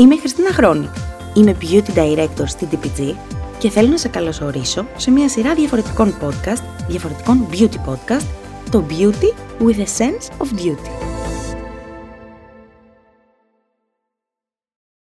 Είμαι η Χριστίνα Χρόνη. Είμαι Beauty Director στην TPG και θέλω να σε καλωσορίσω σε μια σειρά διαφορετικών podcast, διαφορετικών beauty podcast, το Beauty with a Sense of Beauty.